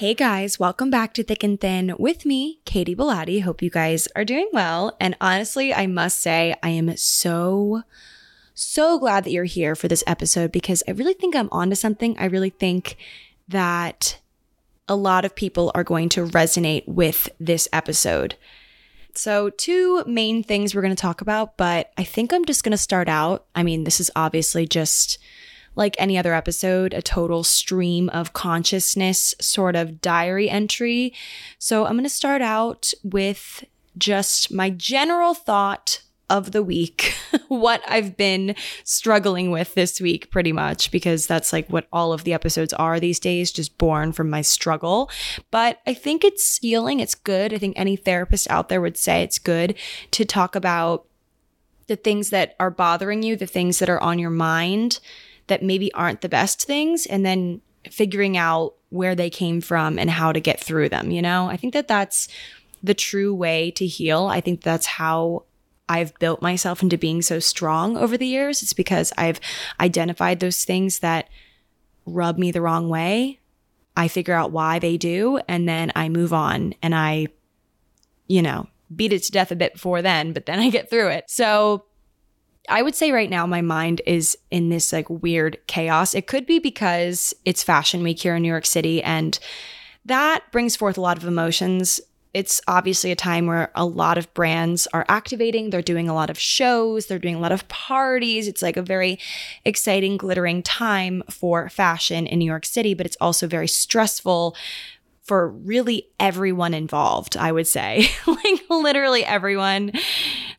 Hey guys, welcome back to Thick and Thin with me, Katy Bellotte. Hope you guys are doing well. And honestly, I must say, I am so, so glad that you're here for this episode because I really think I'm onto something. I really think that a lot of people are going to resonate with this episode. So, two main things we're going to talk about, but I think I'm just going to start out. I mean, this is obviously just like any other episode, a total stream of consciousness sort of diary entry. So I'm going to start out with just my general thought of the week, what I've been struggling with this week, pretty much, because that's like what all of the episodes are these days, just born from my struggle. But I think it's healing. It's good. I think any therapist out there would say it's good to talk about the things that are bothering you, the things that are on your mind that maybe aren't the best things, and then figuring out where they came from and how to get through them. You know, I think that that's the true way to heal. I think that's how I've built myself into being so strong over the years. It's because I've identified those things that rub me the wrong way. I figure out why they do, and then I move on and I, you know, beat it to death a bit before then, but then I get through it. So I would say right now my mind is in this like weird chaos. It could be because it's fashion week here in New York City and that brings forth a lot of emotions. It's obviously a time where a lot of brands are activating. They're doing a lot of shows, they're doing a lot of parties. It's like a very exciting, glittering time for fashion in New York City, but it's also very stressful for really everyone involved, I would say. like literally everyone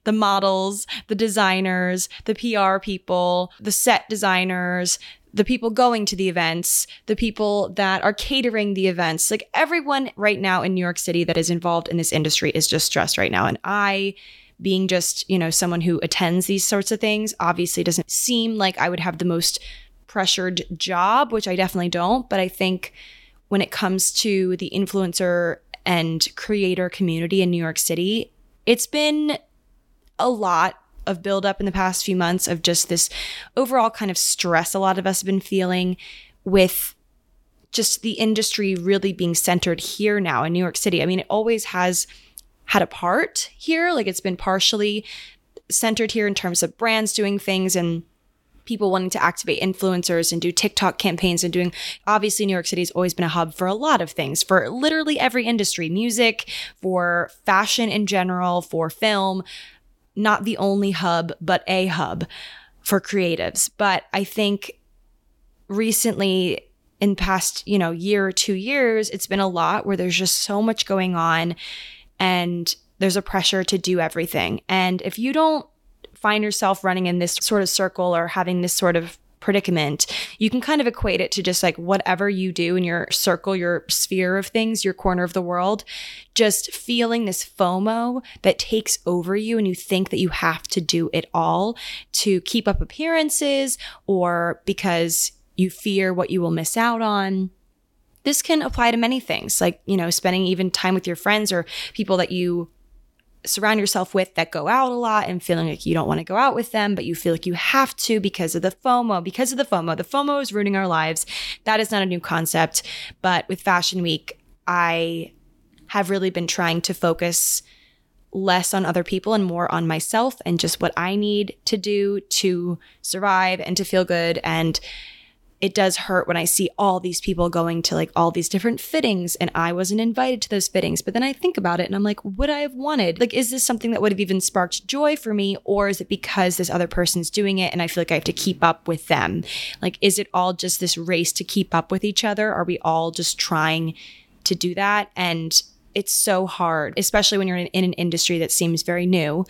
the models, the designers, the PR people, the set designers, the people going to the events, the people that are catering the events. Like everyone right now in New York City that is involved in this industry is just stressed right now. And I, being just, you know, someone who attends these sorts of things, obviously doesn't seem like I would have the most pressured job, which I definitely don't. But I think when it comes to the influencer and creator community in New York City, it's been a lot of buildup in the past few months of just this overall kind of stress a lot of us have been feeling with just the industry really being centered here now in New York City. I mean, it always has had a part here, like it's been partially centered here in terms of brands doing things and people wanting to activate influencers and do TikTok campaigns and doing obviously New York City has always been a hub for a lot of things for literally every industry, music, for fashion in general, for film, not the only hub, but a hub for creatives. But I think recently in past, you know, year or two years, it's been a lot where there's just so much going on and there's a pressure to do everything. And if you don't find yourself running in this sort of circle or having this sort of predicament, you can kind of equate it to just like whatever you do in your circle, your sphere of things, your corner of the world, just feeling this FOMO that takes over you and you think that you have to do it all to keep up appearances or because you fear what you will miss out on. This can apply to many things like you know spending even time with your friends or people that you surround yourself with that go out a lot and feeling like you don't want to go out with them, but you feel like you have to because of the FOMO, because of the FOMO. The FOMO is ruining our lives. That is not a new concept. But with Fashion Week, I have really been trying to focus less on other people and more on myself and just what I need to do to survive and to feel good. And it does hurt when I see all these people going to like all these different fittings and I wasn't invited to those fittings. But then I think about it and I'm like, would I have wanted? Like, is this something that would have even sparked joy for me? Or is it because this other person's doing it and I feel like I have to keep up with them? Like, is it all just this race to keep up with each other? Are we all just trying to do that? And it's so hard, especially when you're in, in an industry that seems very new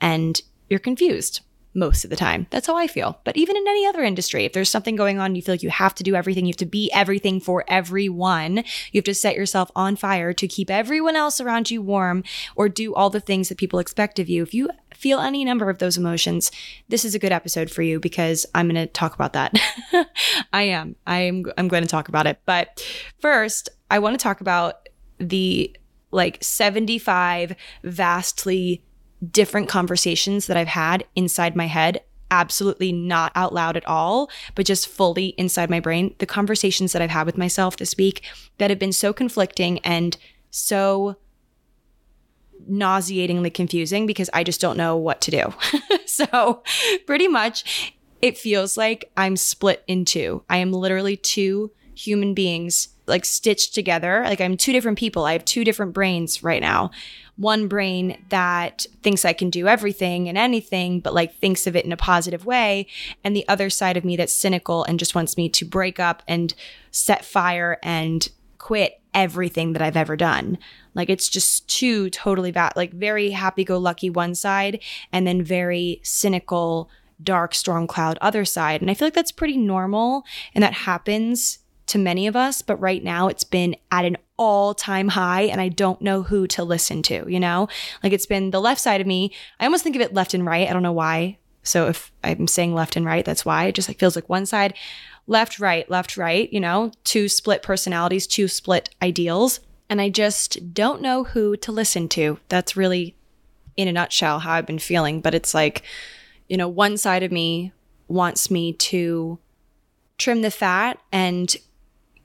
and you're confused most of the time. That's how I feel. But even in any other industry, if there's something going on, you feel like you have to do everything, you have to be everything for everyone, you have to set yourself on fire to keep everyone else around you warm or do all the things that people expect of you. If you feel any number of those emotions, this is a good episode for you because I'm going to talk about that. I am. I'm I'm going to talk about it. But first, I want to talk about the like 75 vastly different conversations that I've had inside my head absolutely not out loud at all, but just fully inside my brain. The conversations that I've had with myself this week that have been so conflicting and so nauseatingly confusing because I just don't know what to do. so, pretty much, it feels like I'm split in two. I am literally two human beings like stitched together. Like I'm two different people. I have two different brains right now one brain that thinks I can do everything and anything, but like thinks of it in a positive way, and the other side of me that's cynical and just wants me to break up and set fire and quit everything that I've ever done. Like it's just two totally bad, like very happy go lucky one side, and then very cynical, dark storm cloud other side. And I feel like that's pretty normal and that happens to many of us, but right now it's been at an all time high and I don't know who to listen to, you know? Like it's been the left side of me. I almost think of it left and right. I don't know why. So if I'm saying left and right, that's why. It just like feels like one side, left, right, left, right, you know, two split personalities, two split ideals. And I just don't know who to listen to. That's really, in a nutshell, how I've been feeling. But it's like, you know, one side of me wants me to trim the fat and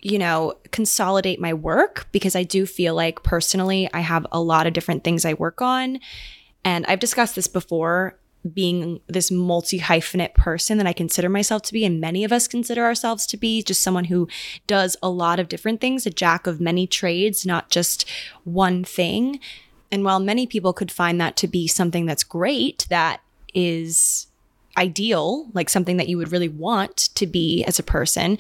you know, consolidate my work because I do feel like personally I have a lot of different things I work on. And I've discussed this before being this multi hyphenate person that I consider myself to be, and many of us consider ourselves to be, just someone who does a lot of different things, a jack of many trades, not just one thing. And while many people could find that to be something that's great, that is ideal, like something that you would really want to be as a person,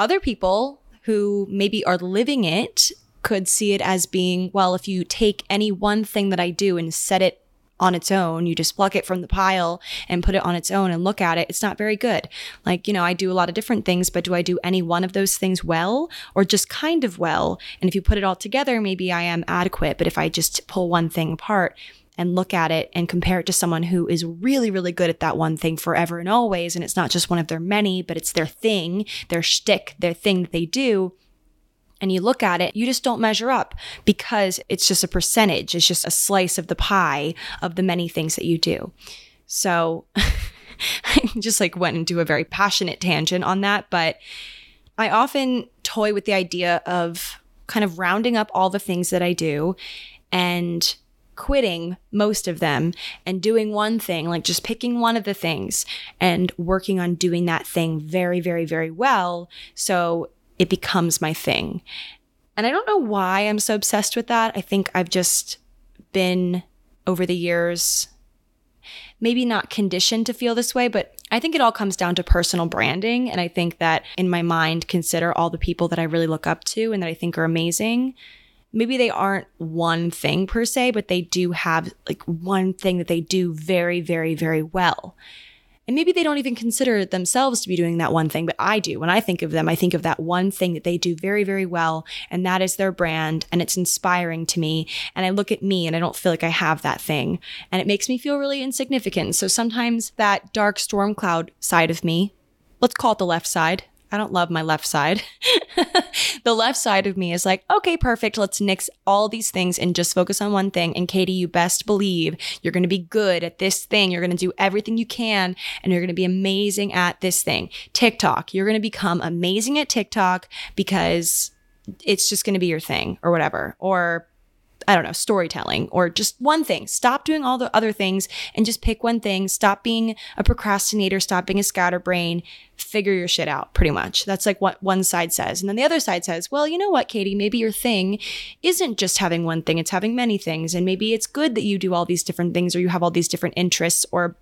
other people who maybe are living it could see it as being, well, if you take any one thing that I do and set it on its own, you just pluck it from the pile and put it on its own and look at it, it's not very good. Like, you know, I do a lot of different things, but do I do any one of those things well or just kind of well? And if you put it all together, maybe I am adequate. But if I just pull one thing apart, and look at it and compare it to someone who is really, really good at that one thing forever and always. And it's not just one of their many, but it's their thing, their shtick, their thing that they do. and you look at it, you just don't measure up because it's just a percentage. It's just a slice of the pie of the many things that you do. So I just like went into a very passionate tangent on that, but I often toy with the idea of kind of rounding up all the things that I do and quitting most of them and doing one thing, like just picking one of the things and working on doing that thing very, very, very well. So it becomes my thing. And I don't know why I'm so obsessed with that. I think I've just been over the years, maybe not conditioned to feel this way, but I think it all comes down to personal branding. And I think that in my mind, consider all the people that I really look up to and that I think are amazing maybe they aren't one thing per se, but they do have like one thing that they do very, very, very well. And maybe they don't even consider themselves to be doing that one thing, but I do. When I think of them, I think of that one thing that they do very, very well. And that is their brand. And it's inspiring to me. And I look at me and I don't feel like I have that thing. And it makes me feel really insignificant. So sometimes that dark storm cloud side of me, let's call it the left side, I don't love my left side. the left side of me is like, okay, perfect. Let's nix all these things and just focus on one thing. And Katy, you best believe you're going to be good at this thing. You're going to do everything you can and you're going to be amazing at this thing. TikTok, you're going to become amazing at TikTok because it's just going to be your thing or whatever. Or I don't know, storytelling or just one thing. Stop doing all the other things and just pick one thing. Stop being a procrastinator. Stop being a scatterbrain. Figure your shit out, pretty much. That's like what one side says. And then the other side says, well, you know what, Katy, maybe your thing isn't just having one thing, it's having many things. And maybe it's good that you do all these different things or you have all these different interests or,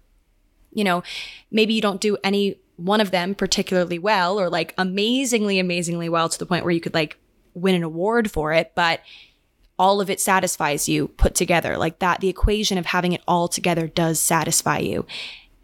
you know, maybe you don't do any one of them particularly well or like amazingly, amazingly well to the point where you could like win an award for it. But all of it satisfies you put together. Like that, the equation of having it all together does satisfy you.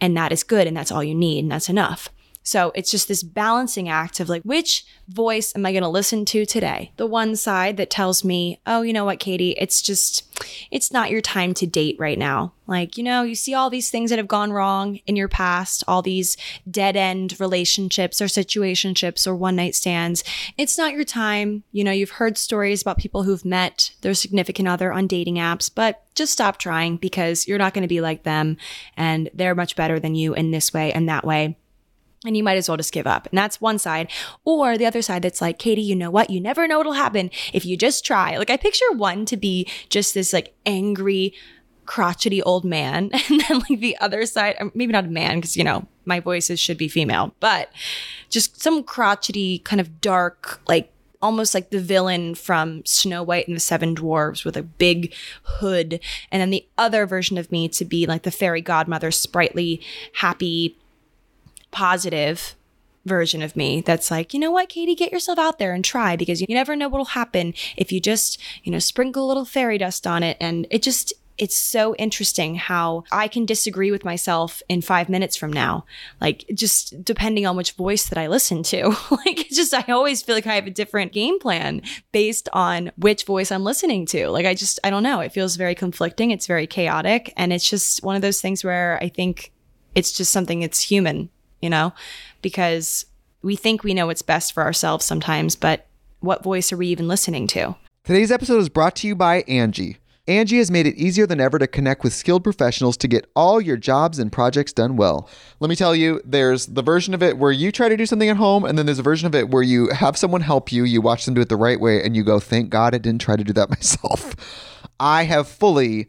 And that is good. And that's all you need. And that's enough. So it's just this balancing act of like, which voice am I going to listen to today? The one side that tells me, oh, you know what, Katy, it's just, it's not your time to date right now. Like, you know, you see all these things that have gone wrong in your past, all these dead end relationships or situationships or one night stands. It's not your time. You know, you've heard stories about people who've met their significant other on dating apps, but just stop trying because you're not going to be like them and they're much better than you in this way and that way and you might as well just give up. And that's one side. Or the other side that's like, Katy, you know what? You never know what'll happen if you just try. Like I picture one to be just this like angry, crotchety old man. And then like the other side, um, maybe not a man, because you know, my voices should be female, but just some crotchety kind of dark, like almost like the villain from Snow White and the Seven Dwarves with a big hood. And then the other version of me to be like the fairy godmother, sprightly, happy, positive version of me that's like, you know what, Katy, get yourself out there and try because you never know what'll happen if you just, you know, sprinkle a little fairy dust on it. And it just, it's so interesting how I can disagree with myself in five minutes from now. Like, just depending on which voice that I listen to. like, it's just, I always feel like I have a different game plan based on which voice I'm listening to. Like, I just, I don't know. It feels very conflicting. It's very chaotic. And it's just one of those things where I think it's just something that's human you know, because we think we know what's best for ourselves sometimes, but what voice are we even listening to? Today's episode is brought to you by Angi. Angi has made it easier than ever to connect with skilled professionals to get all your jobs and projects done well. Let me tell you, there's the version of it where you try to do something at home, and then there's a version of it where you have someone help you, you watch them do it the right way, and you go, thank God I didn't try to do that myself. I have fully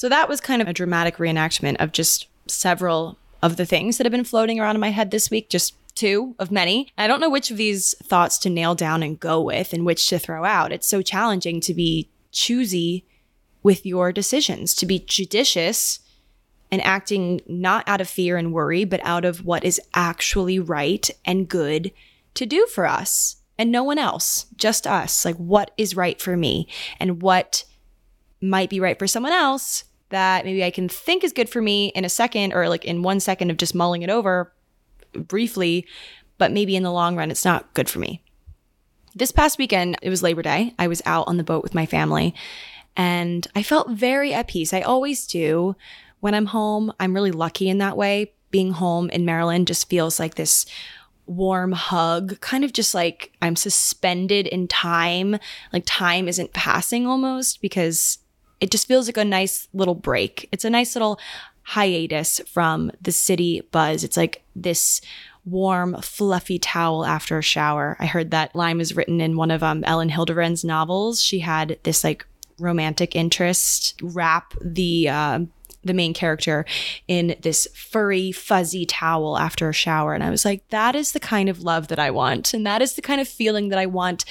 So that was kind of a dramatic reenactment of just several of the things that have been floating around in my head this week, just two of many. I don't know which of these thoughts to nail down and go with and which to throw out. It's so challenging to be choosy with your decisions, to be judicious and acting not out of fear and worry, but out of what is actually right and good to do for us and no one else, just us. Like, what is right for me and what might be right for someone else that maybe I can think is good for me in a second or like in one second of just mulling it over briefly, but maybe in the long run, it's not good for me. This past weekend, it was Labor Day. I was out on the boat with my family and I felt very at peace. I always do. When I'm home, I'm really lucky in that way. Being home in Maryland just feels like this warm hug, kind of just like I'm suspended in time. Like time isn't passing almost because it just feels like a nice little break. It's a nice little hiatus from the city buzz. It's like this warm, fluffy towel after a shower. I heard that line was written in one of um, Elin Hilderbrand's novels. She had this like romantic interest wrap the uh, the main character in this furry, fuzzy towel after a shower. And I was like, that is the kind of love that I want. And that is the kind of feeling that I want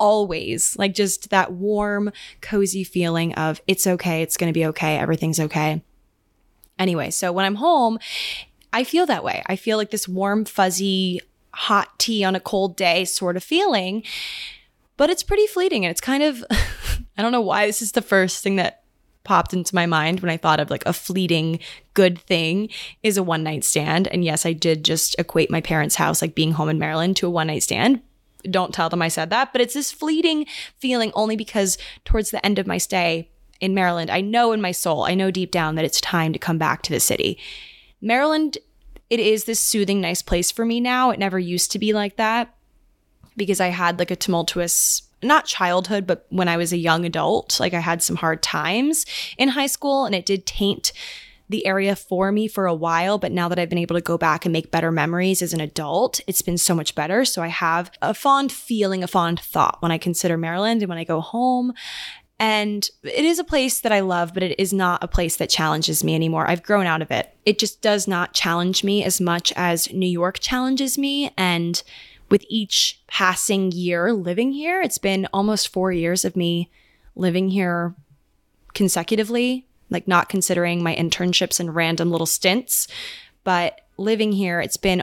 always. Like just that warm, cozy feeling of it's okay, it's going to be okay, everything's okay. Anyway, so when I'm home, I feel that way. I feel like this warm, fuzzy, hot tea on a cold day sort of feeling, but it's pretty fleeting and it's kind of, I don't know why this is the first thing that popped into my mind when I thought of like a fleeting good thing is a one night stand. And yes, I did just equate my parents' house, like being home in Maryland, to a one night stand. Don't tell them I said that, but it's this fleeting feeling only because towards the end of my stay in Maryland, I know in my soul, I know deep down that it's time to come back to the city. Maryland, it is this soothing, nice place for me now. It never used to be like that because I had like a tumultuous not childhood, but when I was a young adult, like I had some hard times in high school and it did taint the area for me for a while. But now that I've been able to go back and make better memories as an adult, it's been so much better. So I have a fond feeling, a fond thought when I consider Maryland and when I go home. And it is a place that I love, but it is not a place that challenges me anymore. I've grown out of it. It just does not challenge me as much as New York challenges me. And with each passing year living here, it's been almost four years of me living here consecutively, like not considering my internships and random little stints. But living here, it's been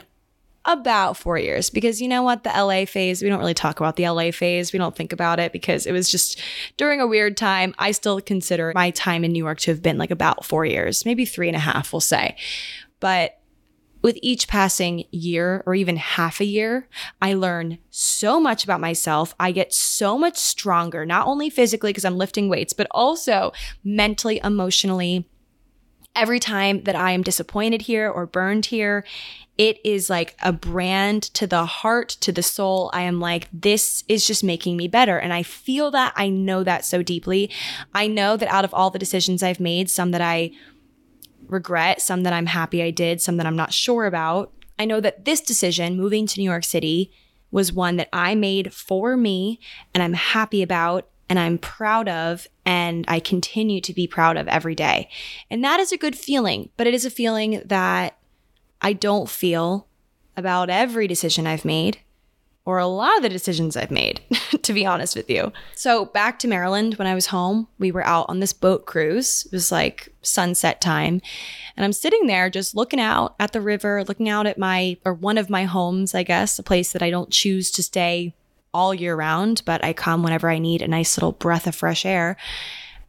about four years because you know what? The LA phase, we don't really talk about the LA phase. We don't think about it because it was just during a weird time. I still consider my time in New York to have been like about four years, maybe three and a half, we'll say. But with each passing year or even half a year, I learn so much about myself. I get so much stronger, not only physically because I'm lifting weights, but also mentally, emotionally. Every time that I am disappointed here or burned here, it is like a brand to the heart, to the soul. I am like, this is just making me better. And I feel that. I know that so deeply. I know that out of all the decisions I've made, some that I regret, some that I'm happy I did, some that I'm not sure about. I know that this decision, moving to New York City, was one that I made for me and I'm happy about and I'm proud of and I continue to be proud of every day. And that is a good feeling, but it is a feeling that I don't feel about every decision I've made or a lot of the decisions I've made, to be honest with you. So, back to Maryland, when I was home, we were out on this boat cruise. It was like sunset time. And I'm sitting there just looking out at the river, looking out at my, or one of my homes, I guess, a place that I don't choose to stay all year round, but I come whenever I need a nice little breath of fresh air.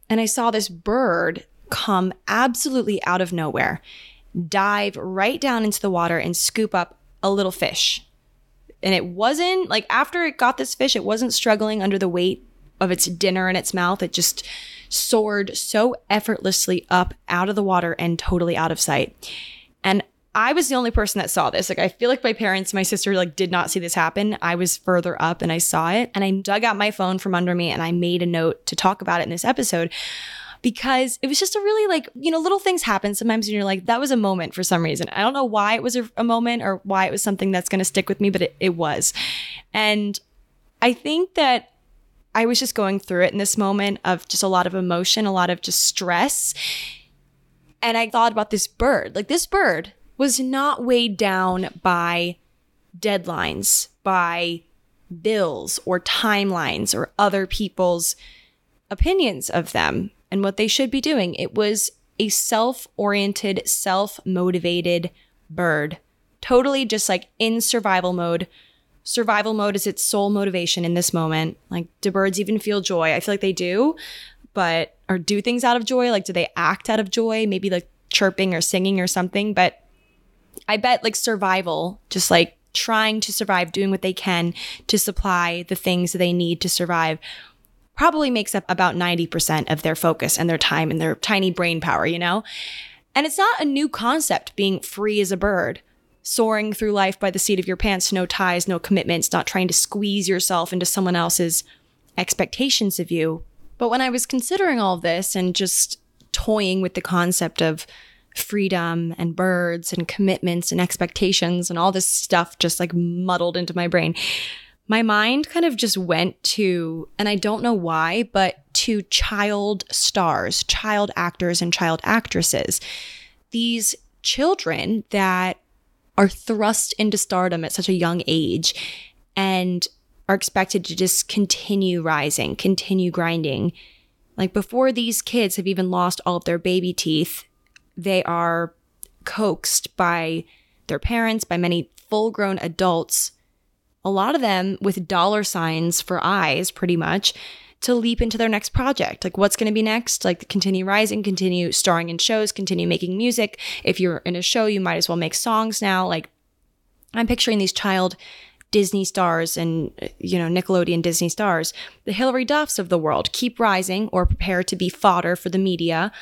and I saw this bird come absolutely out of nowhere, dive right down into the water and scoop up a little fish. And it wasn't like after it got this fish, it wasn't struggling under the weight of its dinner in its mouth. It just soared so effortlessly up out of the water and totally out of sight. And I was the only person that saw this. Like I feel like my parents, my sister like did not see this happen. I was further up and I saw it and I dug out my phone from under me and I made a note to talk about it in this episode because it was just a really like, you know, little things happen sometimes and you're like, that was a moment for some reason. I don't know why it was a, a moment or why it was something that's going to stick with me, but it, it was. And I think that I was just going through it in this moment of just a lot of emotion, a lot of just stress. And I thought about this bird. Like this bird was not weighed down by deadlines, by bills or timelines or other people's opinions of them and what they should be doing. It was a self oriented, self motivated bird, totally just like in survival mode. Survival mode is its sole motivation in this moment. Like, do birds even feel joy? I feel like they do, but, or do things out of joy? Like, do they act out of joy? Maybe like chirping or singing or something. But I bet like survival, just like trying to survive, doing what they can to supply the things that they need to survive, probably makes up about 90% of their focus and their time and their tiny brain power, you know? And it's not a new concept being free as a bird, soaring through life by the seat of your pants, no ties, no commitments, not trying to squeeze yourself into someone else's expectations of you. But when I was considering all this and just toying with the concept of freedom and birds and commitments and expectations and all this stuff just like muddled into my brain, my mind kind of just went to, and I don't know why, but to child stars, child actors, and child actresses. These children that are thrust into stardom at such a young age and are expected to just continue rising, continue grinding. Like before these kids have even lost all of their baby teeth, they are coaxed by their parents, by many full grown adults a lot of them with dollar signs for eyes, pretty much, to leap into their next project. Like, what's going to be next? Like, continue rising, continue starring in shows, continue making music. If you're in a show, you might as well make songs now. Like, I'm picturing these child Disney stars and, you know, Nickelodeon Disney stars, the Hilary Duffs of the world, keep rising or prepare to be fodder for the media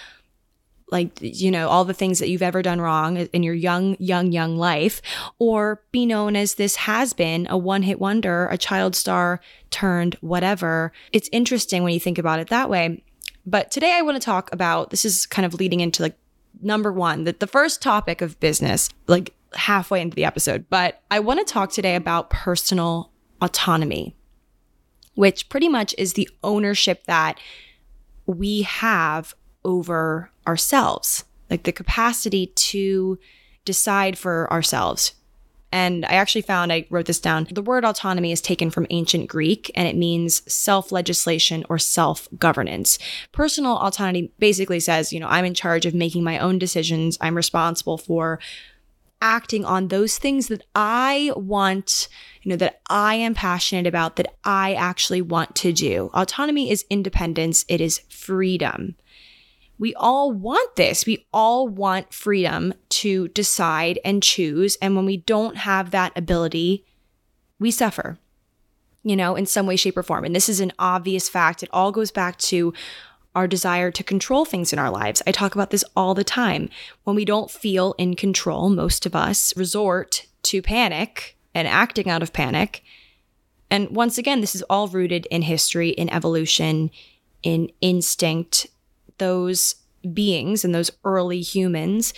like you know all the things that you've ever done wrong in your young young young life or be known as this has been a one hit wonder a child star turned whatever. It's interesting when you think about it that way. But today i want to talk about this is kind of leading into like number one that the first topic of business like halfway into the episode but i want to talk today about personal autonomy which pretty much is the ownership that we have over ourselves, like the capacity to decide for ourselves. And I actually found, I wrote this down. The word autonomy is taken from ancient Greek and it means self legislation or self governance. Personal autonomy basically says, you know, I'm in charge of making my own decisions. I'm responsible for acting on those things that I want, you know, that I am passionate about, that I actually want to do. Autonomy is independence, it is freedom we all want this. We all want freedom to decide and choose. And when we don't have that ability, we suffer, you know, in some way, shape, or form. And this is an obvious fact. It all goes back to our desire to control things in our lives. I talk about this all the time. When we don't feel in control, most of us resort to panic and acting out of panic. And once again, this is all rooted in history, in evolution, in instinct, those beings and those early humans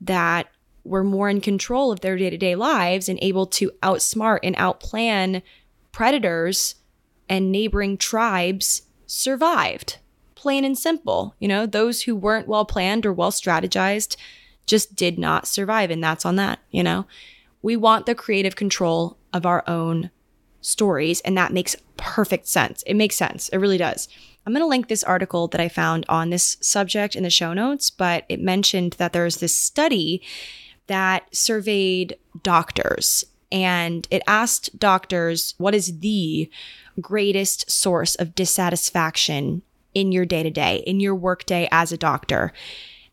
that were more in control of their day to day lives and able to outsmart and outplan predators and neighboring tribes survived. Plain and simple. You know, those who weren't well planned or well strategized just did not survive. And that's on that, you know? We want the creative control of our own stories. And that makes perfect sense. It makes sense. It really does. I'm going to link this article that I found on this subject in the show notes, but it mentioned that there's this study that surveyed doctors and it asked doctors what is the greatest source of dissatisfaction in your day to day, in your workday as a doctor.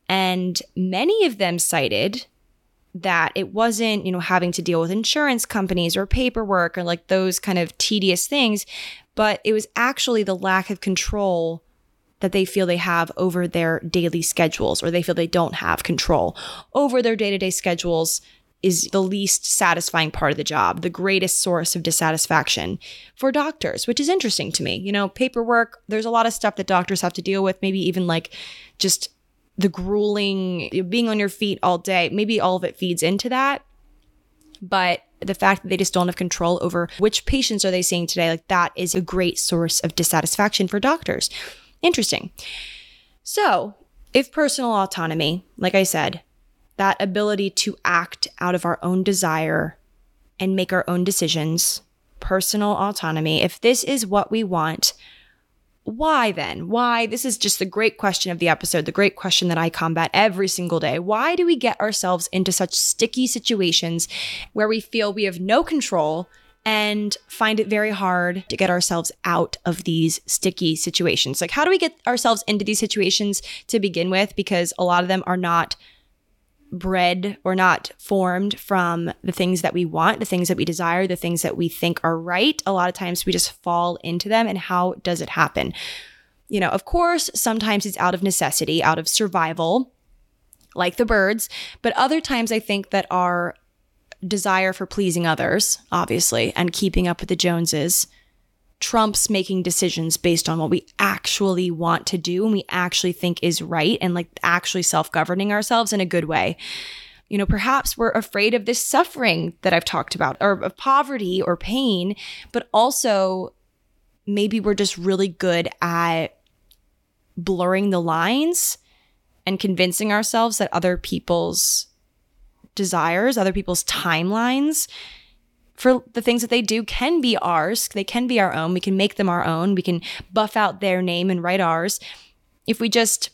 And many of them cited that it wasn't, you know, having to deal with insurance companies or paperwork or like those kind of tedious things, but it was actually the lack of control that they feel they have over their daily schedules or they feel they don't have control over their day to day schedules is the least satisfying part of the job, the greatest source of dissatisfaction for doctors, which is interesting to me. You know, paperwork, there's a lot of stuff that doctors have to deal with, maybe even like just the grueling being on your feet all day. Maybe all of it feeds into that. But the fact that they just don't have control over which patients are they seeing today, like that is a great source of dissatisfaction for doctors. Interesting. So, if personal autonomy, like I said, that ability to act out of our own desire and make our own decisions, personal autonomy, if this is what we want, why then? Why? This is just the great question of the episode, the great question that I combat every single day. Why do we get ourselves into such sticky situations where we feel we have no control and find it very hard to get ourselves out of these sticky situations? Like, how do we get ourselves into these situations to begin with? Because a lot of them are not bred or not formed from the things that we want, the things that we desire, the things that we think are right. A lot of times we just fall into them. And how does it happen? You know, of course, sometimes it's out of necessity, out of survival, like the birds. But other times I think that our desire for pleasing others, obviously, and keeping up with the Joneses trumps making decisions based on what we actually want to do and we actually think is right and like actually self governing ourselves in a good way. You know, perhaps we're afraid of this suffering that I've talked about or of poverty or pain, but also maybe we're just really good at blurring the lines and convincing ourselves that other people's desires, other people's timelines for the things that they do can be ours. They can be our own. We can make them our own. We can buff out their name and write ours. If we just,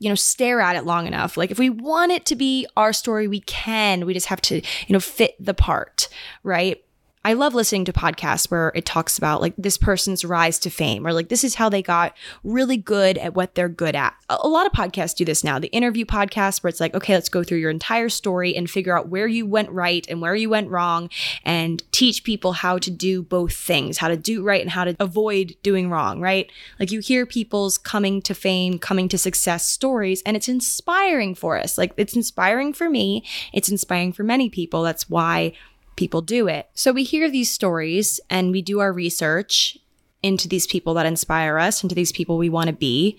you know, stare at it long enough. Like if we want it to be our story, we can. We just have to, you know, fit the part, right? I love listening to podcasts where it talks about like this person's rise to fame or like this is how they got really good at what they're good at. A lot of podcasts do this now. The interview podcast where it's like, okay, let's go through your entire story and figure out where you went right and where you went wrong and teach people how to do both things, how to do right and how to avoid doing wrong, right? Like you hear people's coming to fame, coming to success stories and it's inspiring for us. Like it's inspiring for me. It's inspiring for many people. That's why people do it. So we hear these stories and we do our research into these people that inspire us, into these people we want to be.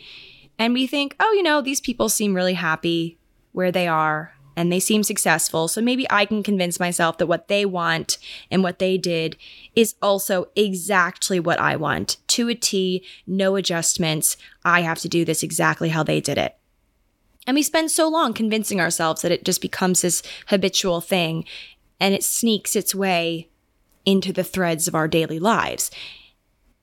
And we think, oh, you know, these people seem really happy where they are and they seem successful. So maybe I can convince myself that what they want and what they did is also exactly what I want to a T, no adjustments. I have to do this exactly how they did it. And we spend so long convincing ourselves that it just becomes this habitual thing and it sneaks its way into the threads of our daily lives.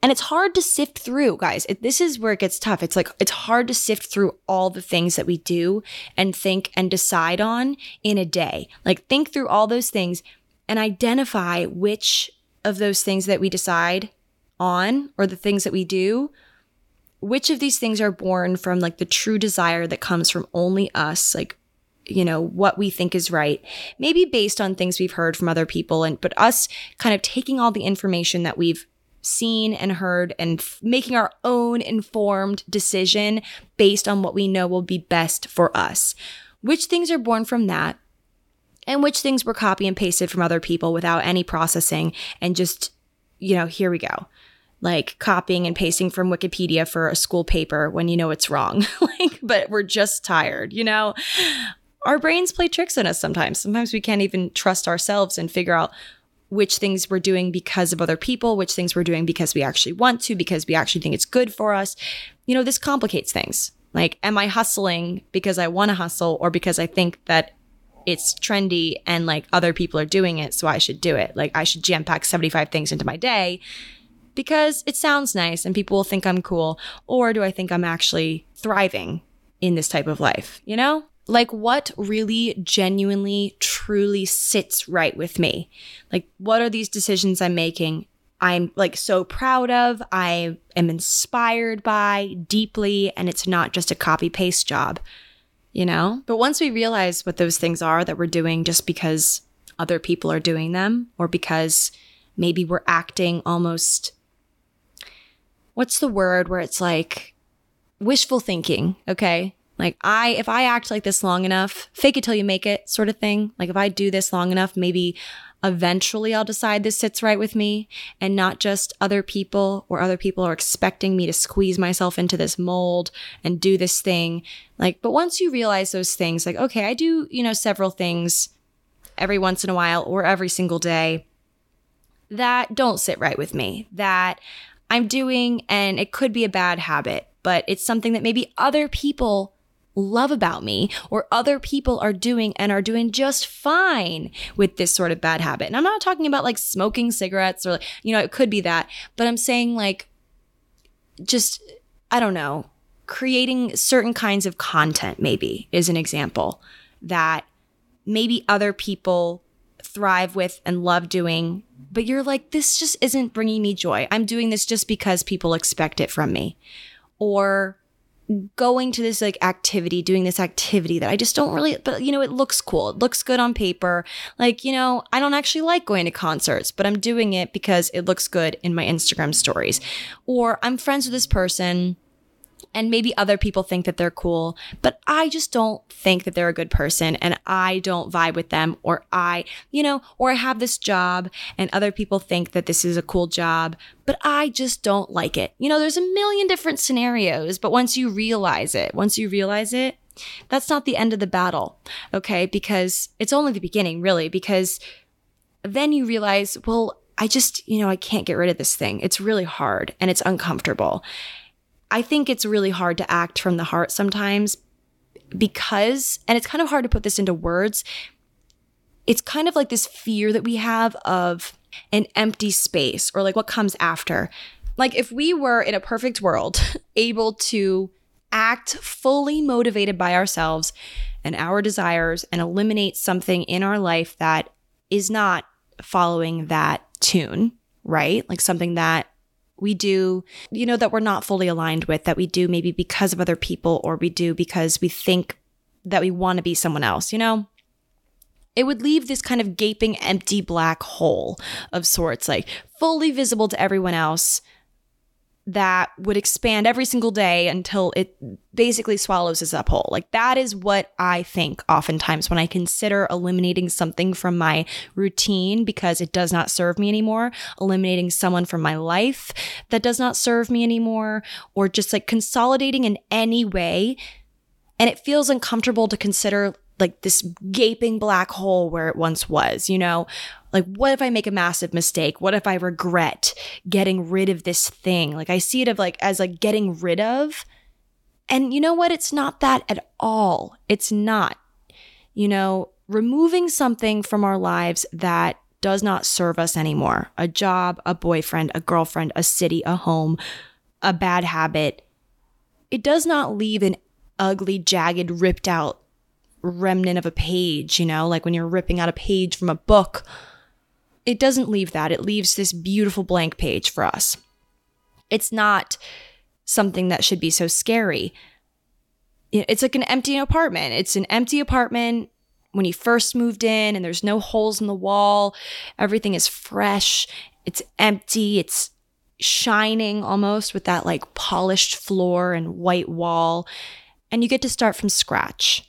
And it's hard to sift through, guys. It, this is where it gets tough. It's like, it's hard to sift through all the things that we do and think and decide on in a day. Like, think through all those things and identify which of those things that we decide on or the things that we do, which of these things are born from like the true desire that comes from only us, like you know what we think is right maybe based on things we've heard from other people and but us kind of taking all the information that we've seen and heard and f- making our own informed decision based on what we know will be best for us which things are born from that and which things were copy and pasted from other people without any processing and just you know here we go like copying and pasting from Wikipedia for a school paper when you know it's wrong. like, but we're just tired, you know? Our brains play tricks on us sometimes. Sometimes we can't even trust ourselves and figure out which things we're doing because of other people, which things we're doing because we actually want to, because we actually think it's good for us. You know, this complicates things. Like, am I hustling because I want to hustle or because I think that it's trendy and like other people are doing it, so I should do it? Like, I should jam pack 75 things into my day because it sounds nice and people will think I'm cool. Or do I think I'm actually thriving in this type of life, you know? Like what really genuinely truly sits right with me like what are these decisions i'm making I'm like so proud of, I am inspired by deeply, and it's not just a copy paste job, you know? But once we realize what those things are that we're doing just because other people are doing them, or because maybe we're acting almost, what's the word where it's like wishful thinking, okay? Like I if I act like this long enough, fake it till you make it sort of thing. Like if I do this long enough, maybe eventually I'll decide this sits right with me and not just other people or other people are expecting me to squeeze myself into this mold and do this thing. Like, but once you realize those things, like, okay, I do, you know, several things every once in a while or every single day that don't sit right with me, that I'm doing, and it could be a bad habit, but it's something that maybe other people love about me or other people are doing and are doing just fine with this sort of bad habit. And I'm not talking about like smoking cigarettes or, you know, it could be that, but I'm saying like just, I don't know, creating certain kinds of content, maybe is an example that maybe other people thrive with and love doing, but you're like, this just isn't bringing me joy. I'm doing this just because people expect it from me. Or, going to this like activity, doing this activity that I just don't really, but you know, it looks cool. It looks good on paper. Like, you know, I don't actually like going to concerts, but I'm doing it because it looks good in my Instagram stories. Or I'm friends with this person and maybe other people think that they're cool, but I just don't think that they're a good person and I don't vibe with them or I, you know, or I have this job and other people think that this is a cool job, but I just don't like it. You know, there's a million different scenarios, but once you realize it, once you realize it, that's not the end of the battle, okay? Because it's only the beginning, really, because then you realize, well, I just, you know, I can't get rid of this thing. It's really hard and it's uncomfortable. I think it's really hard to act from the heart sometimes because, and it's kind of hard to put this into words. It's kind of like this fear that we have of an empty space or like what comes after. Like if we were in a perfect world able to act fully motivated by ourselves and our desires and eliminate something in our life that is not following that tune, right? Like something that we do, you know, that we're not fully aligned with, that we do maybe because of other people or we do because we think that we want to be someone else, you know? It would leave this kind of gaping, empty black hole of sorts, like fully visible to everyone else, that would expand every single day until it basically swallows us up whole. Like that is what I think oftentimes when I consider eliminating something from my routine because it does not serve me anymore, eliminating someone from my life that does not serve me anymore, or just like consolidating in any way. And it feels uncomfortable to consider like this gaping black hole where it once was, you know? Like, what if I make a massive mistake? What if I regret getting rid of this thing? Like, I see it of like as like getting rid of. And you know what? It's not that at all. It's not. You know, removing something from our lives that does not serve us anymore a job, a boyfriend, a girlfriend, a city, a home, a bad habit. It does not leave an ugly, jagged, ripped out remnant of a page, you know, like when you're ripping out a page from a book it doesn't leave that. It leaves this beautiful blank page for us. It's not something that should be so scary. It's like an empty apartment. It's an empty apartment when you first moved in and there's no holes in the wall. Everything is fresh. It's empty. It's shining almost with that like polished floor and white wall. And you get to start from scratch.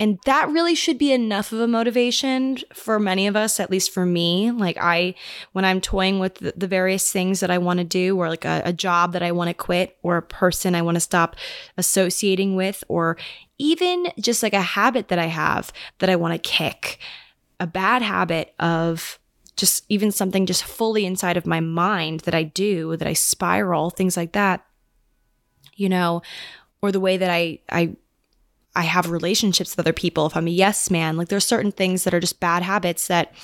And that really should be enough of a motivation for many of us, at least for me. Like, I, when I'm toying with the, the various things that I want to do, or like a, a job that I want to quit, or a person I want to stop associating with, or even just like a habit that I have that I want to kick, a bad habit of just even something just fully inside of my mind that I do, that I spiral, things like that, you know, or the way that I, I, I have relationships with other people, if I'm a yes man, like there's certain things that are just bad habits that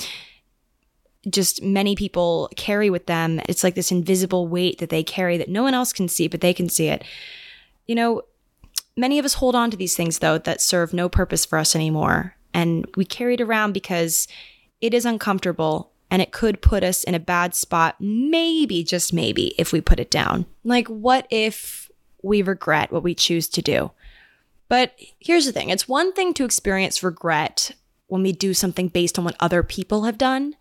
just many people carry with them. It's like this invisible weight that they carry that no one else can see, but they can see it. You know, many of us hold on to these things though that serve no purpose for us anymore. And we carry it around because it is uncomfortable and it could put us in a bad spot, maybe, just maybe, if we put it down. Like, what if we regret what we choose to do? But here's the thing it's one thing to experience regret when we do something based on what other people have done,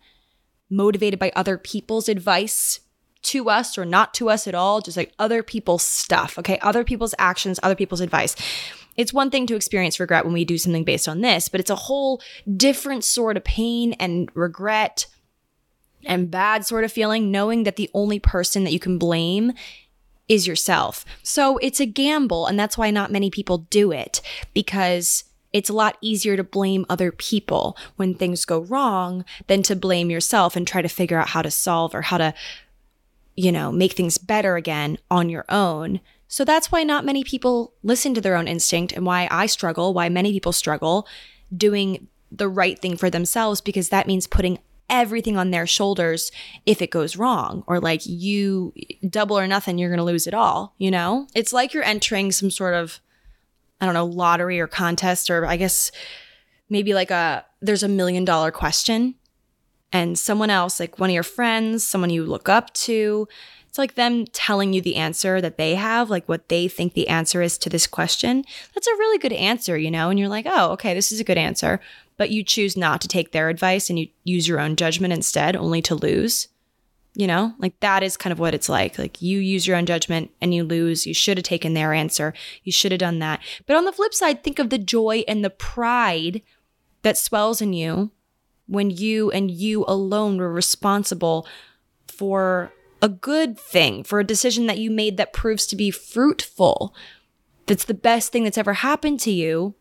motivated by other people's advice to us or not to us at all, just like other people's stuff, okay? Other people's actions, other people's advice. It's one thing to experience regret when we do something based on this, but it's a whole different sort of pain and regret and bad sort of feeling knowing that the only person that you can blame is yourself. So it's a gamble, and that's why not many people do it because it's a lot easier to blame other people when things go wrong than to blame yourself and try to figure out how to solve or how to, you know, make things better again on your own. So that's why not many people listen to their own instinct and why I struggle, why many people struggle doing the right thing for themselves because that means putting everything on their shoulders if it goes wrong or like you double or nothing you're going to lose it all you know it's like you're entering some sort of i don't know lottery or contest or i guess maybe like a there's a million dollar question and someone else like one of your friends someone you look up to it's like them telling you the answer that they have, like what they think the answer is to this question. That's a really good answer, you know? And you're like, oh, okay, this is a good answer but you choose not to take their advice and you use your own judgment instead, only to lose. You know, like that is kind of what it's like. Like you use your own judgment and you lose. You should have taken their answer. You should have done that. But on the flip side, think of the joy and the pride that swells in you when you and you alone were responsible for a good thing, for a decision that you made that proves to be fruitful. That's the best thing that's ever happened to you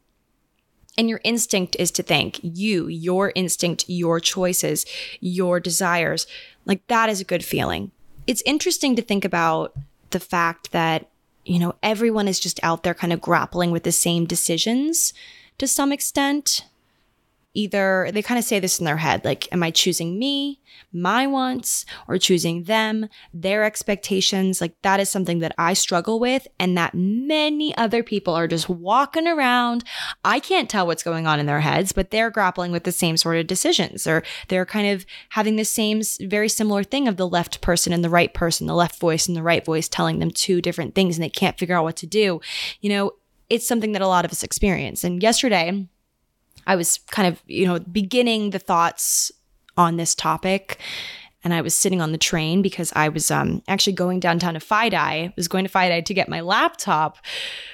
and your instinct is to think you, your instinct, your choices, your desires. Like that is a good feeling. It's interesting to think about the fact that, you know, everyone is just out there kind of grappling with the same decisions to some extent either they kind of say this in their head like am i choosing me my wants or choosing them their expectations? Like that is something that i struggle with and that many other people are just walking around. I can't tell what's going on in their heads but they're grappling with the same sort of decisions or they're kind of having the same very similar thing of the left person and the right person the left voice and the right voice telling them two different things and they can't figure out what to do. You know it's something that a lot of us experience. And yesterday I was kind of, you know, beginning the thoughts on this topic. And I was sitting on the train because I was um, actually going downtown to FiDi. I was going to FiDi to get my laptop,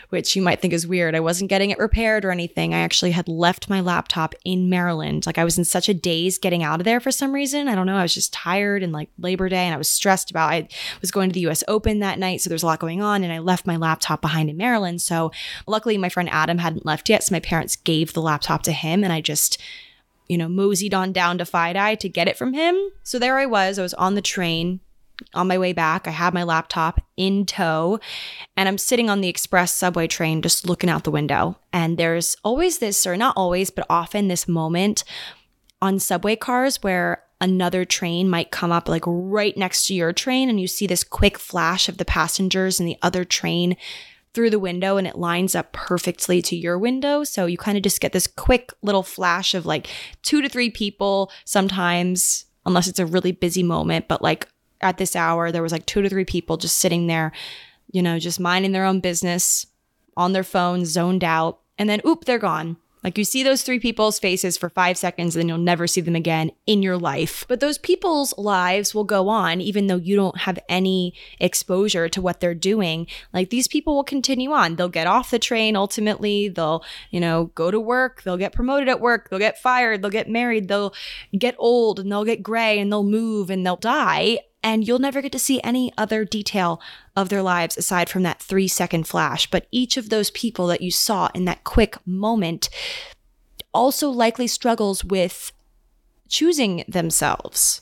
which you might think is weird. I wasn't getting it repaired or anything. I actually had left my laptop in Maryland. Like I was in such a daze getting out of there for some reason. I don't know. I was just tired and like Labor Day and I was stressed about I was going to the US Open that night. So there's a lot going on. And I left my laptop behind in Maryland. So luckily my friend Adam hadn't left yet. So my parents gave the laptop to him and I just you know, moseyed on down to FiDi to get it from him. So there I was. I was on the train on my way back. I had my laptop in tow and I'm sitting on the express subway train just looking out the window. And there's always this, or not always, but often this moment on subway cars where another train might come up like right next to your train and you see this quick flash of the passengers and the other train through the window and it lines up perfectly to your window. So you kind of just get this quick little flash of like two to three people sometimes, unless it's a really busy moment, but like at this hour, there was like two to three people just sitting there, you know, just minding their own business on their phones, zoned out. And then, oop, they're gone. Like you see those three people's faces for five seconds, and then you'll never see them again in your life. But those people's lives will go on, even though you don't have any exposure to what they're doing. Like these people will continue on. They'll get off the train ultimately. They'll, you know, go to work. They'll get promoted at work. They'll get fired. They'll get married. They'll get old and they'll get gray and they'll move and they'll die and you'll never get to see any other detail of their lives aside from that three second flash. But each of those people that you saw in that quick moment also likely struggles with choosing themselves,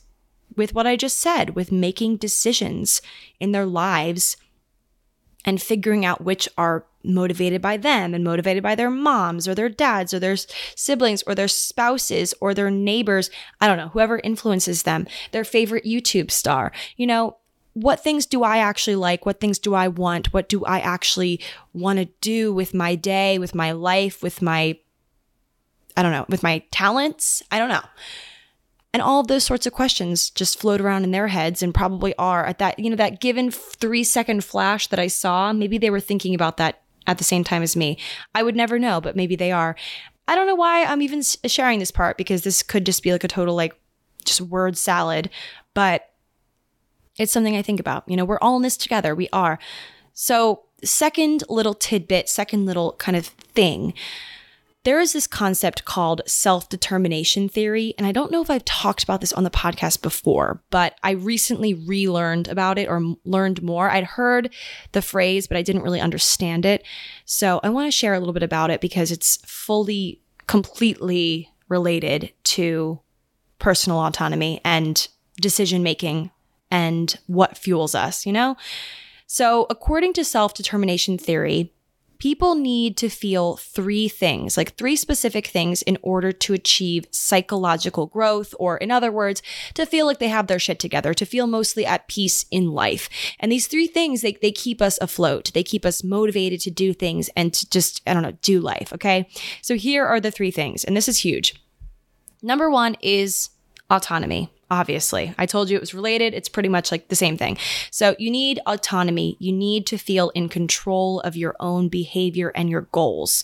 with what I just said, with making decisions in their lives and figuring out which are motivated by them and motivated by their moms or their dads or their siblings or their spouses or their neighbors. I don't know, whoever influences them, their favorite YouTube star. You know, what things do I actually like? What things do I want? What do I actually want to do with my day, with my life, with my, I don't know, with my talents? I don't know. And all those sorts of questions just float around in their heads and probably are at that, you know, that given three second flash that I saw. Maybe they were thinking about that at the same time as me. I would never know, but maybe they are. I don't know why I'm even sharing this part because this could just be like a total, like, just word salad, but it's something I think about. You know, we're all in this together. We are. So, second little tidbit, second little kind of thing there is this concept called self determination theory. And I don't know if I've talked about this on the podcast before, but I recently relearned about it or learned more. I'd heard the phrase, but I didn't really understand it. So I want to share a little bit about it because it's fully, completely related to personal autonomy and decision making and what fuels us, you know? So, according to self determination theory, people need to feel three things, like three specific things in order to achieve psychological growth, or in other words, to feel like they have their shit together, to feel mostly at peace in life. And these three things, they, they keep us afloat. They keep us motivated to do things and to just, I don't know, do life. Okay. So here are the three things, and this is huge. Number one is autonomy obviously. I told you it was related. It's pretty much like the same thing. So you need autonomy. You need to feel in control of your own behavior and your goals.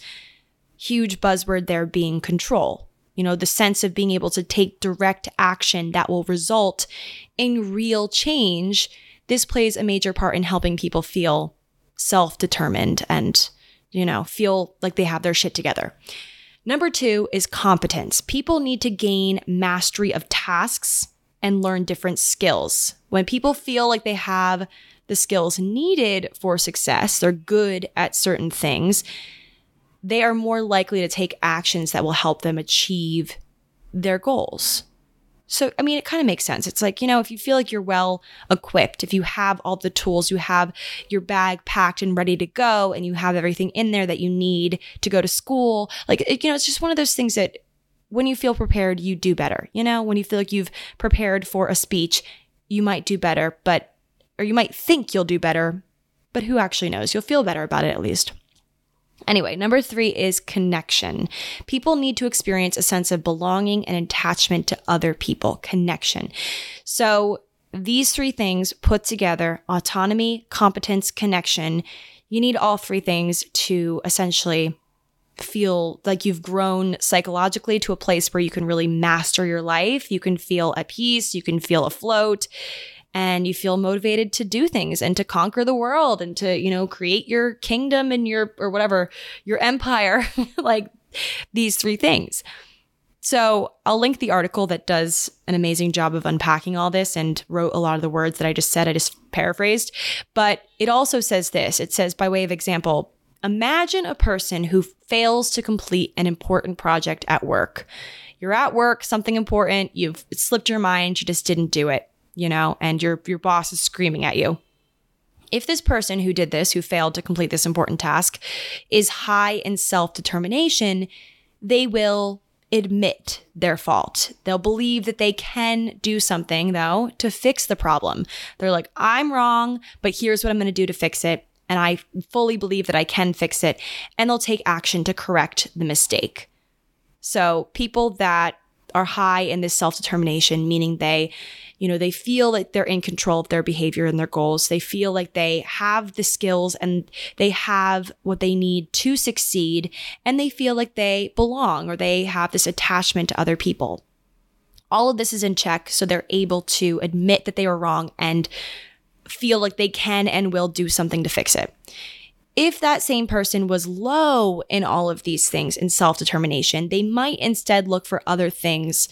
Huge buzzword there being control. You know, the sense of being able to take direct action that will result in real change. This plays a major part in helping people feel self determined and, you know, feel like they have their shit together. Number two is competence. People need to gain mastery of tasks and learn different skills. When people feel like they have the skills needed for success, they're good at certain things, they are more likely to take actions that will help them achieve their goals. So, I mean, it kind of makes sense. It's like, you know, if you feel like you're well equipped, if you have all the tools, you have your bag packed and ready to go, and you have everything in there that you need to go to school, like, you know, it's just one of those things that when you feel prepared, you do better. You know, when you feel like you've prepared for a speech, you might do better, but, or you might think you'll do better, but who actually knows? You'll feel better about it at least. Anyway, number three is connection. People need to experience a sense of belonging and attachment to other people, connection. So, these three things put together autonomy, competence, connection you need all three things to essentially feel like you've grown psychologically to a place where you can really master your life. You can feel at peace, you can feel afloat, and you feel motivated to do things and to conquer the world and to, you know, create your kingdom and your, or whatever, your empire, like these three things. So I'll link the article that does an amazing job of unpacking all this and wrote a lot of the words that I just said. I just paraphrased. But it also says this it says, by way of example, Imagine a person who fails to complete an important project at work. You're at work, something important, you've slipped your mind, you just didn't do it, you know, and your your boss is screaming at you. If this person who did this, who failed to complete this important task, is high in self-determination, they will admit their fault. They'll believe that they can do something, though, to fix the problem. They're like, I'm wrong, but here's what I'm going to do to fix it and I fully believe that I can fix it, and they'll take action to correct the mistake. So, people that are high in this self determination, meaning they, you know, they feel like they're in control of their behavior and their goals. They feel like they have the skills and they have what they need to succeed. And they feel like they belong or they have this attachment to other people. All of this is in check. So they're able to admit that they were wrong and feel like they can and will do something to fix it. If that same person was low in all of these things in self determination, they might instead look for other things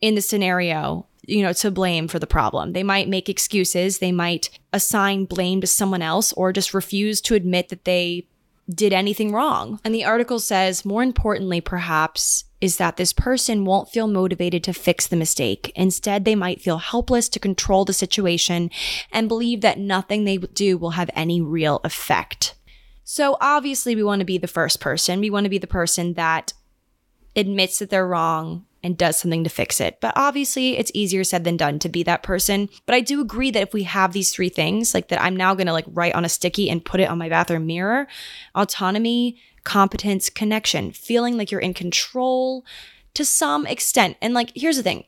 in the scenario, you know, to blame for the problem. They might make excuses, they might assign blame to someone else, or just refuse to admit that they did anything wrong. And the article says, more importantly, perhaps, is that this person won't feel motivated to fix the mistake. Instead, they might feel helpless to control the situation and believe that nothing they do will have any real effect. So obviously, we want to be the first person. We want to be the person that admits that they're wrong and does something to fix it. But obviously, it's easier said than done to be that person. But I do agree that if we have these three things, like that I'm now going to like write on a sticky and put it on my bathroom mirror, autonomy, competence, connection, feeling like you're in control to some extent. And like here's the thing,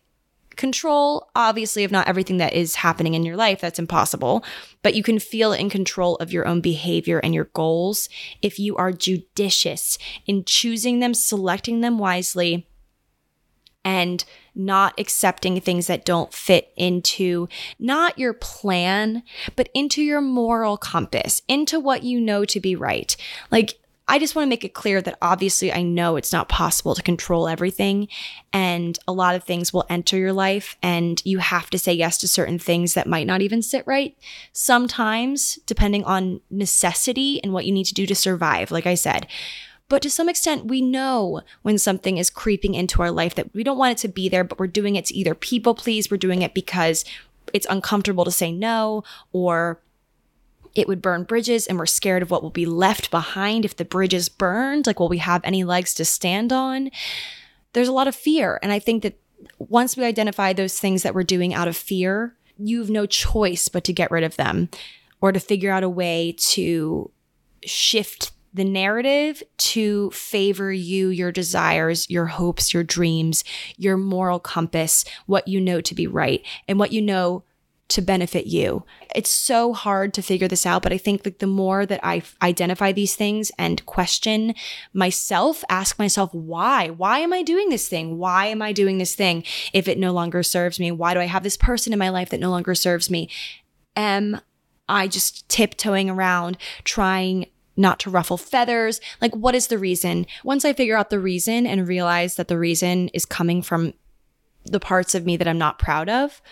control, obviously, of not everything that is happening in your life. That's impossible. But you can feel in control of your own behavior and your goals if you are judicious in choosing them, selecting them wisely, and not accepting things that don't fit into not your plan, but into your moral compass, into what you know to be right. Like, I just want to make it clear that obviously I know it's not possible to control everything and a lot of things will enter your life and you have to say yes to certain things that might not even sit right. Sometimes, depending on necessity and what you need to do to survive, like I said. But to some extent, we know when something is creeping into our life that we don't want it to be there, but we're doing it to either people please, we're doing it because it's uncomfortable to say no, or it would burn bridges and we're scared of what will be left behind if the bridge is burned. Like, will we have any legs to stand on? There's a lot of fear. And I think that once we identify those things that we're doing out of fear, you have no choice but to get rid of them or to figure out a way to shift the narrative to favor you, your desires, your hopes, your dreams, your moral compass, what you know to be right, and what you know to benefit you. It's so hard to figure this out, but I think like the more that I identify these things and question myself, ask myself why? Why am I doing this thing? Why am I doing this thing if it no longer serves me? Why do I have this person in my life that no longer serves me? Am I just tiptoeing around trying not to ruffle feathers? Like what is the reason? Once I figure out the reason and realize that the reason is coming from the parts of me that I'm not proud of,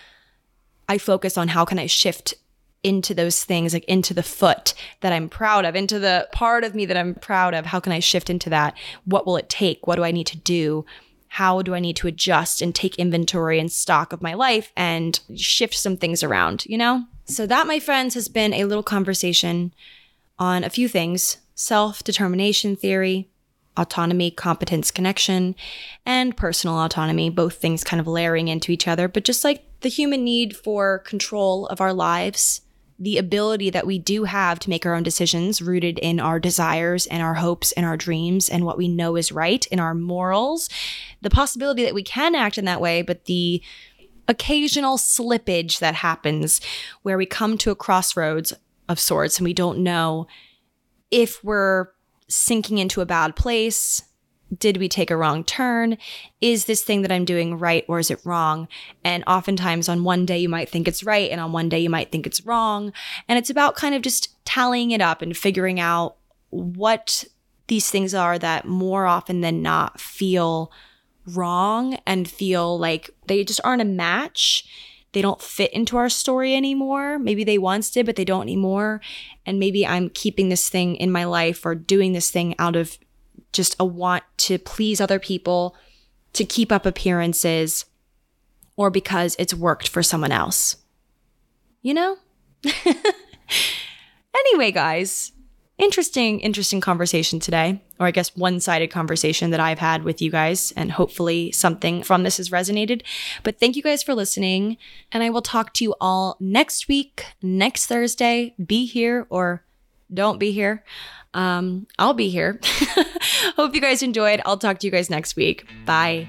I focus on how can I shift into those things, like into the foot that I'm proud of, into the part of me that I'm proud of. How can I shift into that? What will it take? What do I need to do? How do I need to adjust and take inventory and stock of my life and shift some things around, you know? So, that, my friends, has been a little conversation on a few things self determination theory, autonomy, competence, connection, and personal autonomy, both things kind of layering into each other, but just like the human need for control of our lives, the ability that we do have to make our own decisions rooted in our desires and our hopes and our dreams and what we know is right in our morals, the possibility that we can act in that way, but the occasional slippage that happens where we come to a crossroads of sorts and we don't know if we're sinking into a bad place, did we take a wrong turn? Is this thing that I'm doing right or is it wrong? And oftentimes on one day you might think it's right and on one day you might think it's wrong. And it's about kind of just tallying it up and figuring out what these things are that more often than not feel wrong and feel like they just aren't a match. They don't fit into our story anymore. Maybe they once did, but they don't anymore. And maybe I'm keeping this thing in my life or doing this thing out of just a want to please other people, to keep up appearances, or because it's worked for someone else. You know? anyway, guys, interesting, interesting conversation today, or I guess one sided conversation that I've had with you guys, and hopefully something from this has resonated. But thank you guys for listening, and I will talk to you all next week, next Thursday. Be here or don't be here. Um, I'll be here. Hope you guys enjoyed. I'll talk to you guys next week. Bye.